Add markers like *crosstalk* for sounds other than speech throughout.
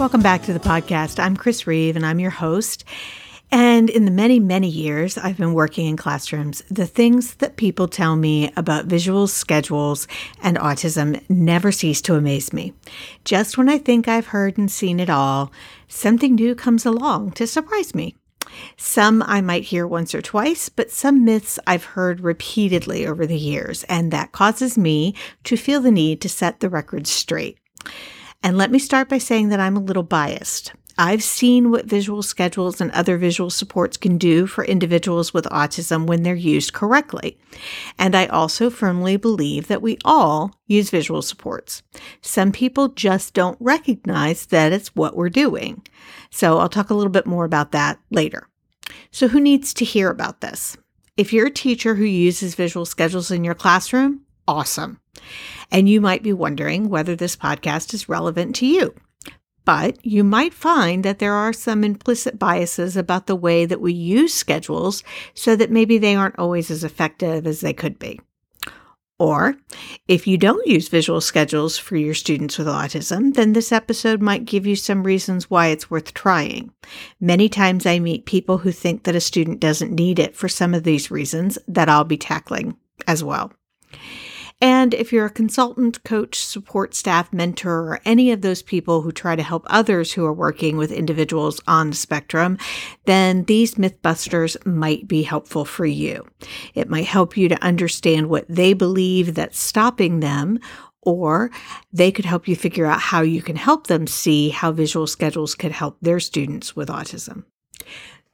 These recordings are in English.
Welcome back to the podcast. I'm Chris Reeve and I'm your host. And in the many, many years I've been working in classrooms, the things that people tell me about visual schedules and autism never cease to amaze me. Just when I think I've heard and seen it all, something new comes along to surprise me. Some I might hear once or twice, but some myths I've heard repeatedly over the years, and that causes me to feel the need to set the record straight. And let me start by saying that I'm a little biased. I've seen what visual schedules and other visual supports can do for individuals with autism when they're used correctly. And I also firmly believe that we all use visual supports. Some people just don't recognize that it's what we're doing. So I'll talk a little bit more about that later. So, who needs to hear about this? If you're a teacher who uses visual schedules in your classroom, awesome. And you might be wondering whether this podcast is relevant to you. But you might find that there are some implicit biases about the way that we use schedules so that maybe they aren't always as effective as they could be. Or if you don't use visual schedules for your students with autism, then this episode might give you some reasons why it's worth trying. Many times I meet people who think that a student doesn't need it for some of these reasons that I'll be tackling as well. And if you're a consultant, coach, support staff, mentor, or any of those people who try to help others who are working with individuals on the spectrum, then these Mythbusters might be helpful for you. It might help you to understand what they believe that's stopping them or they could help you figure out how you can help them see how visual schedules could help their students with autism.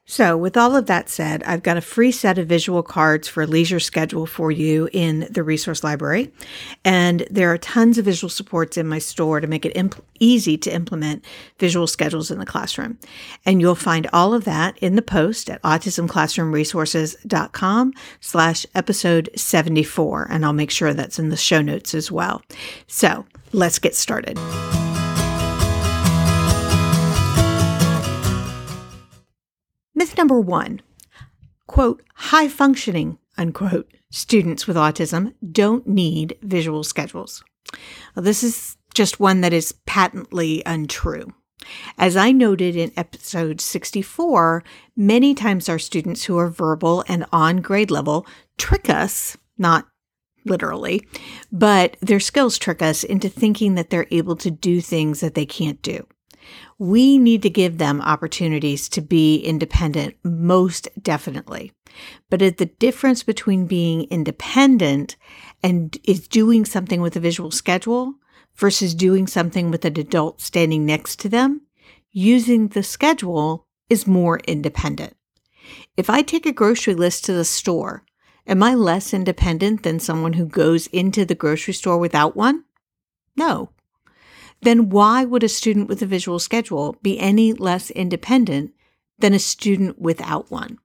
So, with all of that said, I've got a free set of visual cards for a leisure schedule for you in the resource library. And there are tons of visual supports in my store to make it easy to implement visual schedules in the classroom. And you'll find all of that in the post at autismclassroomresources.com slash episode 74. And I'll make sure that's in the show notes as well. So, let's get started. Myth number one quote, high functioning, unquote, students with autism don't need visual schedules. Well, this is just one that is patently untrue. As I noted in episode 64, many times our students who are verbal and on grade level trick us, not literally, but their skills trick us into thinking that they're able to do things that they can't do. We need to give them opportunities to be independent, most definitely. But the difference between being independent and is doing something with a visual schedule versus doing something with an adult standing next to them, using the schedule is more independent. If I take a grocery list to the store, am I less independent than someone who goes into the grocery store without one? No then why would a student with a visual schedule be any less independent than a student without one?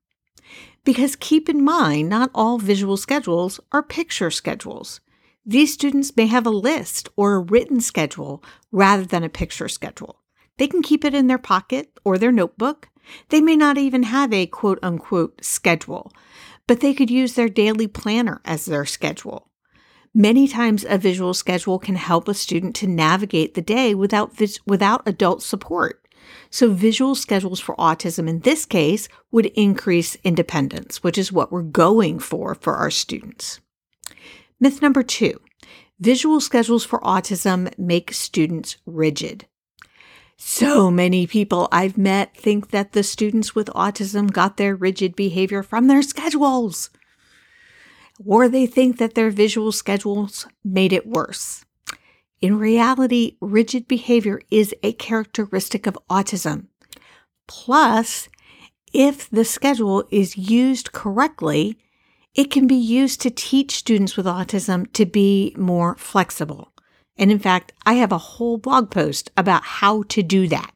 Because keep in mind, not all visual schedules are picture schedules. These students may have a list or a written schedule rather than a picture schedule. They can keep it in their pocket or their notebook. They may not even have a quote unquote schedule, but they could use their daily planner as their schedule. Many times a visual schedule can help a student to navigate the day without vis- without adult support. So visual schedules for autism in this case would increase independence, which is what we're going for for our students. Myth number 2. Visual schedules for autism make students rigid. So many people I've met think that the students with autism got their rigid behavior from their schedules or they think that their visual schedules made it worse. In reality, rigid behavior is a characteristic of autism. Plus, if the schedule is used correctly, It can be used to teach students with autism to be more flexible. And in fact, I have a whole blog post about how to do that.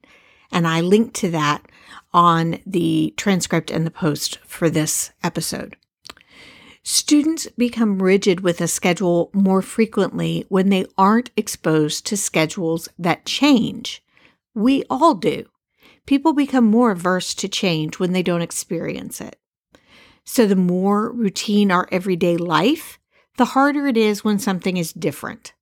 And I link to that on the transcript and the post for this episode. Students become rigid with a schedule more frequently when they aren't exposed to schedules that change. We all do. People become more averse to change when they don't experience it. So, the more routine our everyday life, the harder it is when something is different.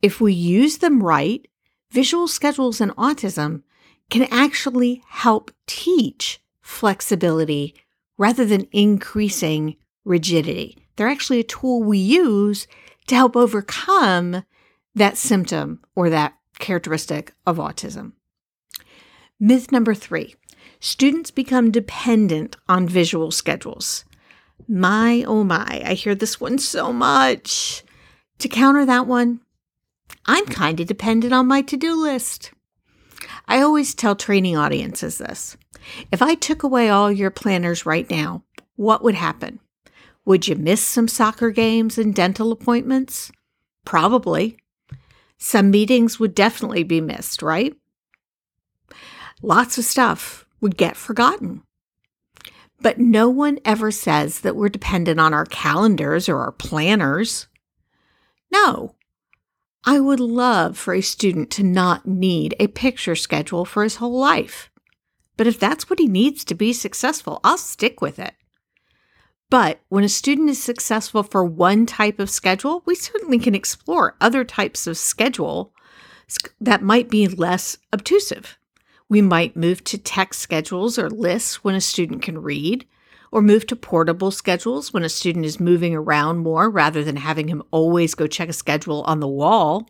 If we use them right, visual schedules in autism can actually help teach flexibility rather than increasing rigidity. They're actually a tool we use to help overcome that symptom or that characteristic of autism. Myth number three students become dependent on visual schedules. My, oh my, I hear this one so much. To counter that one, I'm kind of dependent on my to do list. I always tell training audiences this. If I took away all your planners right now, what would happen? Would you miss some soccer games and dental appointments? Probably. Some meetings would definitely be missed, right? Lots of stuff would get forgotten. But no one ever says that we're dependent on our calendars or our planners. No. I would love for a student to not need a picture schedule for his whole life. But if that's what he needs to be successful, I'll stick with it. But when a student is successful for one type of schedule, we certainly can explore other types of schedule that might be less obtrusive. We might move to text schedules or lists when a student can read, or move to portable schedules when a student is moving around more rather than having him always go check a schedule on the wall.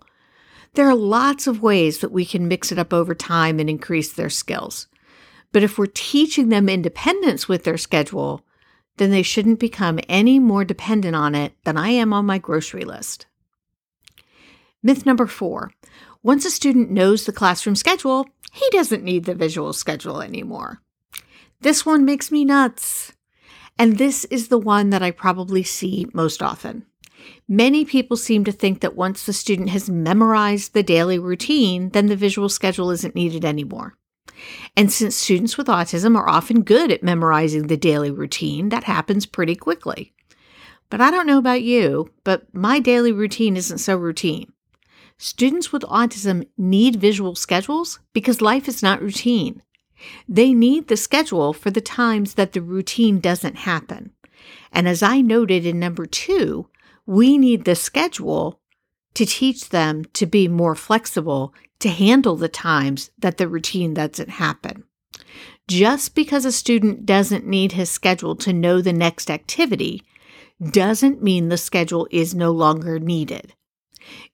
There are lots of ways that we can mix it up over time and increase their skills. But if we're teaching them independence with their schedule, then they shouldn't become any more dependent on it than I am on my grocery list. Myth number four once a student knows the classroom schedule, he doesn't need the visual schedule anymore. This one makes me nuts. And this is the one that I probably see most often. Many people seem to think that once the student has memorized the daily routine, then the visual schedule isn't needed anymore. And since students with autism are often good at memorizing the daily routine, that happens pretty quickly. But I don't know about you, but my daily routine isn't so routine. Students with autism need visual schedules because life is not routine. They need the schedule for the times that the routine doesn't happen. And as I noted in number two, we need the schedule to teach them to be more flexible to handle the times that the routine doesn't happen. Just because a student doesn't need his schedule to know the next activity doesn't mean the schedule is no longer needed.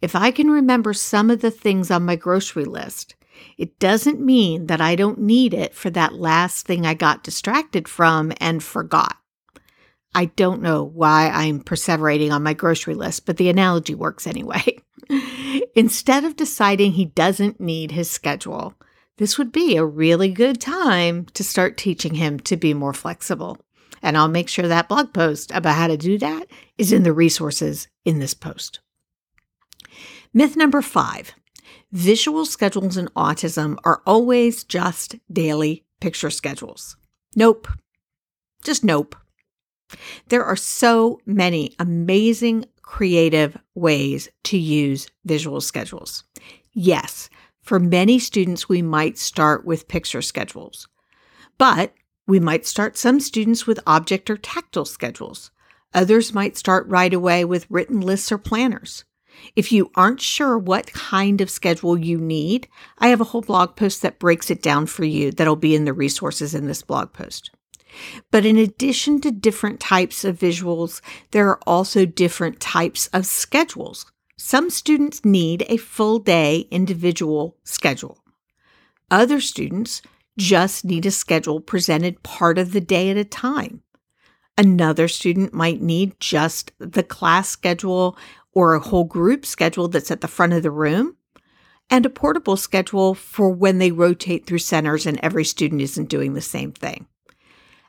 If I can remember some of the things on my grocery list, it doesn't mean that I don't need it for that last thing I got distracted from and forgot. I don't know why I'm perseverating on my grocery list, but the analogy works anyway. *laughs* Instead of deciding he doesn't need his schedule, this would be a really good time to start teaching him to be more flexible. And I'll make sure that blog post about how to do that is in the resources in this post. Myth number five visual schedules in autism are always just daily picture schedules. Nope. Just nope. There are so many amazing creative ways to use visual schedules. Yes, for many students, we might start with picture schedules, but we might start some students with object or tactile schedules. Others might start right away with written lists or planners. If you aren't sure what kind of schedule you need, I have a whole blog post that breaks it down for you that'll be in the resources in this blog post. But in addition to different types of visuals, there are also different types of schedules. Some students need a full day individual schedule. Other students just need a schedule presented part of the day at a time. Another student might need just the class schedule or a whole group schedule that's at the front of the room, and a portable schedule for when they rotate through centers and every student isn't doing the same thing.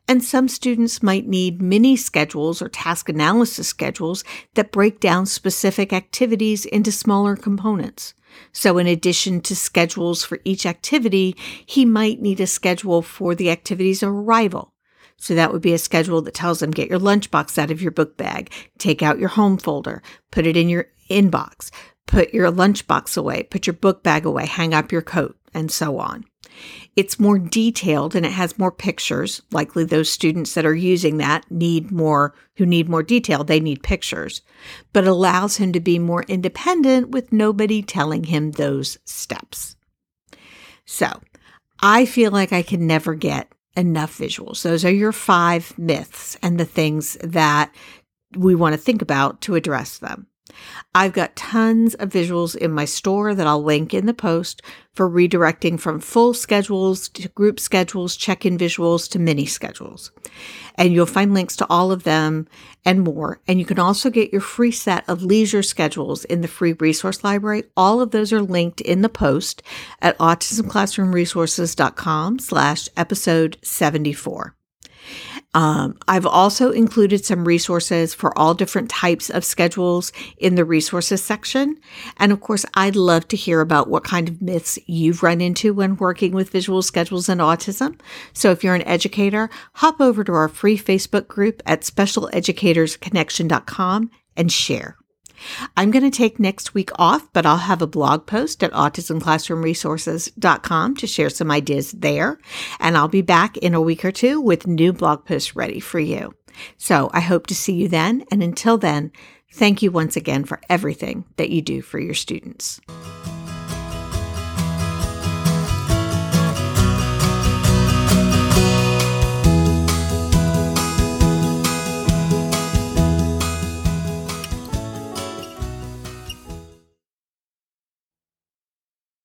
And some students might need mini schedules or task analysis schedules that break down specific activities into smaller components. So, in addition to schedules for each activity, he might need a schedule for the activity's arrival. So, that would be a schedule that tells him get your lunchbox out of your book bag, take out your home folder, put it in your inbox, put your lunchbox away, put your book bag away, hang up your coat, and so on. It's more detailed and it has more pictures. Likely those students that are using that need more, who need more detail, they need pictures, but allows him to be more independent with nobody telling him those steps. So I feel like I can never get enough visuals. Those are your five myths and the things that we want to think about to address them. I've got tons of visuals in my store that I'll link in the post for redirecting from full schedules to group schedules, check in visuals to mini schedules. And you'll find links to all of them and more. And you can also get your free set of leisure schedules in the free resource library. All of those are linked in the post at autismclassroomresources.com slash episode 74. Um, I've also included some resources for all different types of schedules in the resources section. And of course, I'd love to hear about what kind of myths you've run into when working with visual schedules and autism. So if you're an educator, hop over to our free Facebook group at specialeducatorsconnection.com and share. I'm going to take next week off, but I'll have a blog post at autismclassroomresources.com to share some ideas there. And I'll be back in a week or two with new blog posts ready for you. So I hope to see you then. And until then, thank you once again for everything that you do for your students.